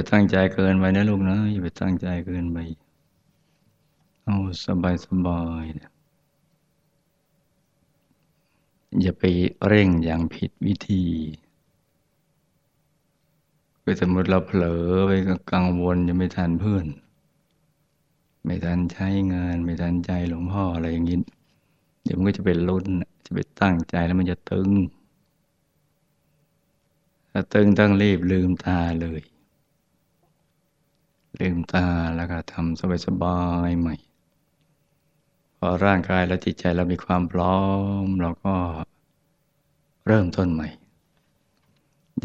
ไปตั้งใจเกินไปนะลูกนะ อย่าไปตั้งใจเกินไป เอาสบายสบายอย่าไปเร่งอย่างผิดวิธีไปสมมติเราเผลอไปกังวลจะไม่ทันเพื่อน ไม่ทันใช้งาน ไม่ทันใจหลวงพ่ออะไรอย่างนี้เดี๋ยวมันก็จะเป็นลุ้นจะไปตั้งใจแล้วมันจะตึงถ้าตึงต้องรีบลืมตาเลย ลืมตาแล้วก็ทำสบายๆใหม่ พอร่างกายและจิตใจเรามีความพร้อม เราก็เริ่มต้นใหม่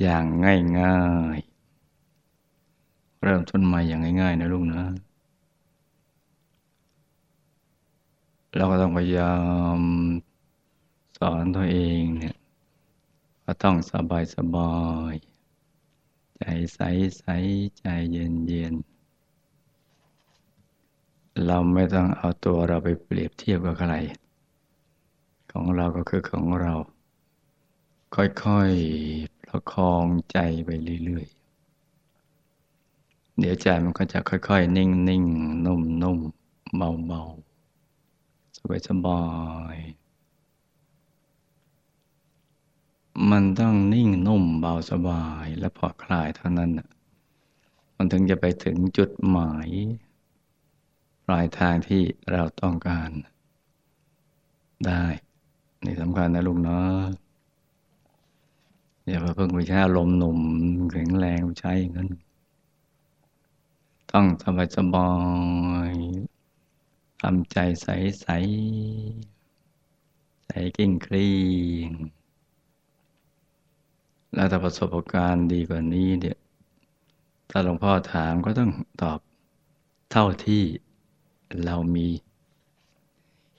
อย่างง่ายๆ เริ่มต้นใหม่อย่างง่าย ๆ นะลูกนะ เราก็ต้องพยายามสอนตัวเองเนี่ยก็ต้องสบายสบายใจใสใสใจเย็นเย็น เราไม่ต้องเอาตัวเราไปเปรียบเทียบกับใคร ของเราก็คือของเรา ค่อยๆ ประคองใจไปเรื่อยๆ เดี๋ยวใจมันก็จะค่อยๆ นิ่งๆ นุ่มๆ เบาๆ สบายๆ มันต้องนิ่งนุ่มเบาสบายและผ่อนคลายเท่านั้น มันถึงจะไปถึงจุดหมาย ปลายทางที่เราต้องการ ได้นี่สำคัญนะลุงเนาะอย่าเพิ่งไปใช้อารมหนุ่มแข็งแรงใช้เงั้น ต้องสบายสบายทำใจใสใสใจกิ้งคลีงแล้วถ้าประสบการณ์ดีกว่านี้เนี่ยถ้าหลวงพ่อถามก็ต้องตอบเท่าที่ เรามี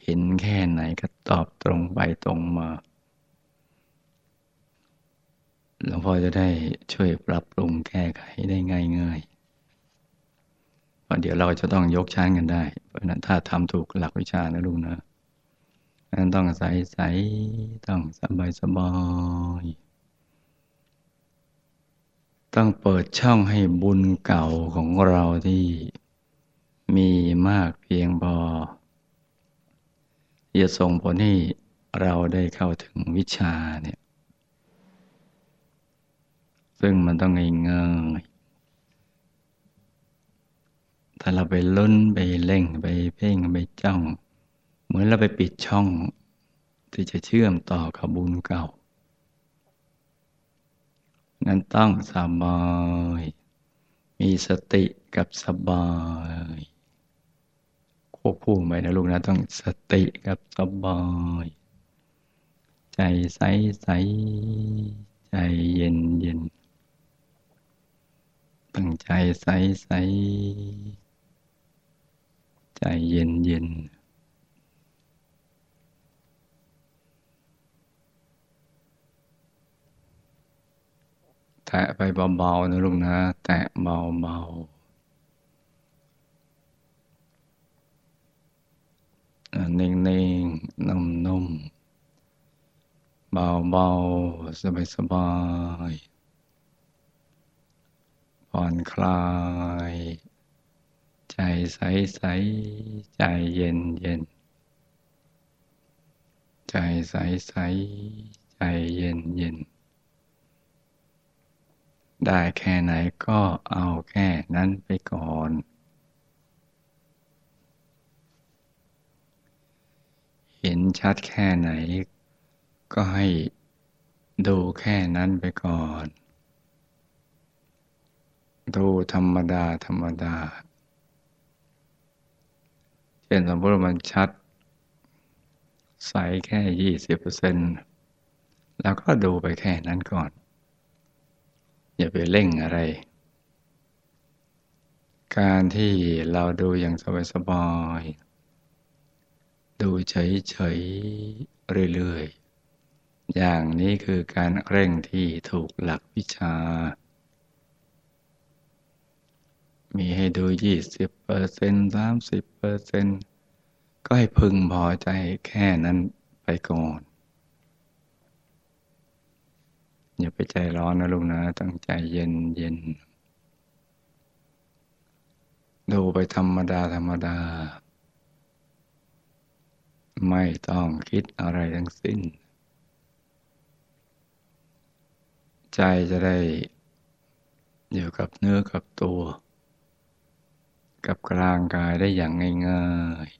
เห็นแค่ไหนก็ตอบตรงไปตรงมาหลวงพ่อจะได้ช่วยปรับปรุงแก้ไขได้ง่ายๆเพราะเดี๋ยวเราจะต้องยกชั้นกันได้ เพราะนั้นถ้าทำถูกหลักวิชานะลุงนะนั้นต้องใสใสต้องสบายสบายต้องเปิดช่องให้บุญเก่าของเราที่ มีมากเพียงพอจะส่งผลให้เราได้เข้าถึงวิชาเนี่ย ซึ่งมันต้องง่ายๆถ้าเราไปลุ้นไปเล่งไปเพ่งไปจ้อง เหมือนเราไปปิดช่อง ที่จะเชื่อมต่อกับบุญเก่า นั้นต้องสบาย มีสติกับสบาย ควบคู่ไปนะลูกนะต้องสติกับสบาย ใจใสใสใจเย็นเย็นตั้งใจใสใสใจเย็นเย็นแตะไปเบาๆนะลูกนะ แตะเบาๆ นิ่งๆนุ่มๆเบาๆ สบายๆ ผ่อนคลาย ใจใสๆ ใจเย็นเย็น ใจใสๆ ใจเย็นเย็น ได้แค่ไหนก็เอาแค่นั้นไปก่อน เห็น ชัดแค่ไหน ก็ให้ดูแค่นั้นไปก่อน ดูธรรมดา ธรรมดา เช่นสมมติมันชัด ใสแค่ยี่สิบเปอร์เซ็นต์แล้วก็ดูไปแค่นั้นก่อน อย่าไปเร่งอะไร การที่เราดูอย่างสบายๆ ดูเฉยๆเรื่อยๆ อย่างนี้คือการเร่งที่ถูกหลักวิชา มีให้ดูยี่สิบเปอร์เซ็นต์สามสิบเปอร์เซ็นต์ก็ให้พึงพอใจแค่นั้นไปก่อน อย่าไปใจร้อนนะลูกนะตั้งใจเย็นเย็นดูไปธรรมดาธรรมดา ไม่ต้องคิดอะไรทั้งสิ้น ใจจะได้อยู่กับเนื้อกับตัว กับกลางกายได้อย่างง่ายๆ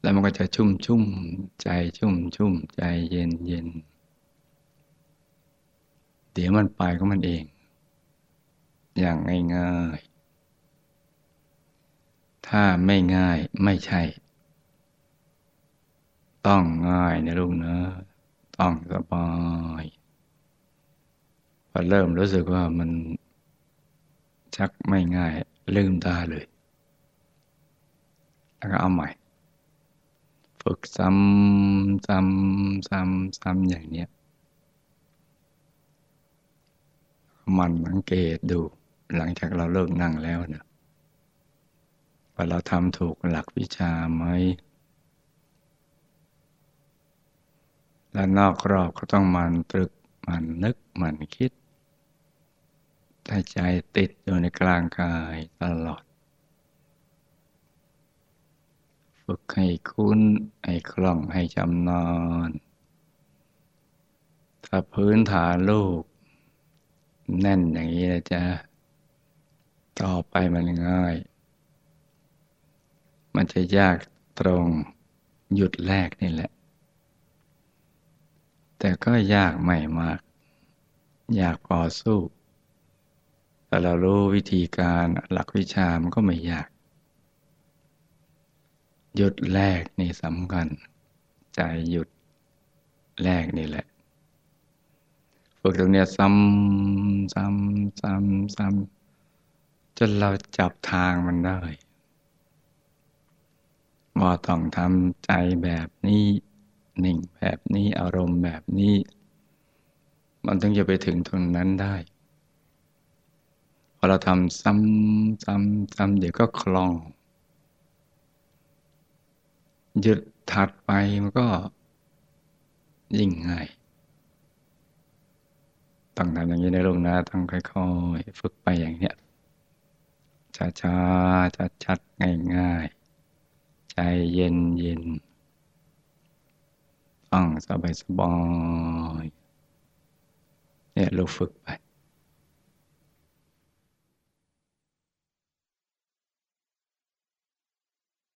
แล้วมันก็จะชุ่มชุ่มใจชุ่มชุ่มใจเย็นเย็นเดี๋ยวมันไปก็มันเอง อย่างง่ายๆ ถ้าไม่ง่ายไม่ใช่ ต้องง่ายนะลูกนะต้องสบายพอเริ่มรู้สึกว่ามันชักไม่ง่ายลืมตาเลย แล้วก็เอาใหม่ ฝึกซ้ำซ้ำซ้ำซ้ำอย่างเนี้ยมันสังเกตดูหลังจากเราเลิกนั่งแล้วเนะว่าเราทำถูกหลักวิชาไหม และนอกรอบก็ต้องมันตรึกมันนึกมันคิดให้ใจติดอยู่ในกลางกายตลอด ฝึกให้คุ้น ให้คล่องให้จำนอน ถ้าพื้นฐานลูก แน่นอย่างนี้นะจ๊ะ ต่อไปมันง่าย มันจะยากตรงหยุดแรกนี่แหละ แต่ก็ยากไม่มากอยากพอสู้ แต่เรารู้วิธีการหลักวิชามันก็ไม่ยาก หยุดแรกนี่สำคัญ ใจหยุดแรกนี่แหละฝึกตรงเนี้ยซ้ำซ้ำซ้ำซ้ำจนเราจับทางมันได้ว่าต้องทำใจแบบนี้ นิ่งแบบนี้อารมณ์แบบนี้ มันถึงจะไปถึงตรงนั้นได้ พอเราทำซ้ำซ้ำซ้ำเดี๋ยวก็คลองหยุดถัดไปมันก็ยิ่งง่ายต้องทำอย่างนี้ในลูกนะต้องค่อยๆฝึกไปอย่างเนี้ยช้าๆชัดๆง่ายๆ ใจเย็นเย็น ต้องสบายสบายเนี่ยเราฝึกไป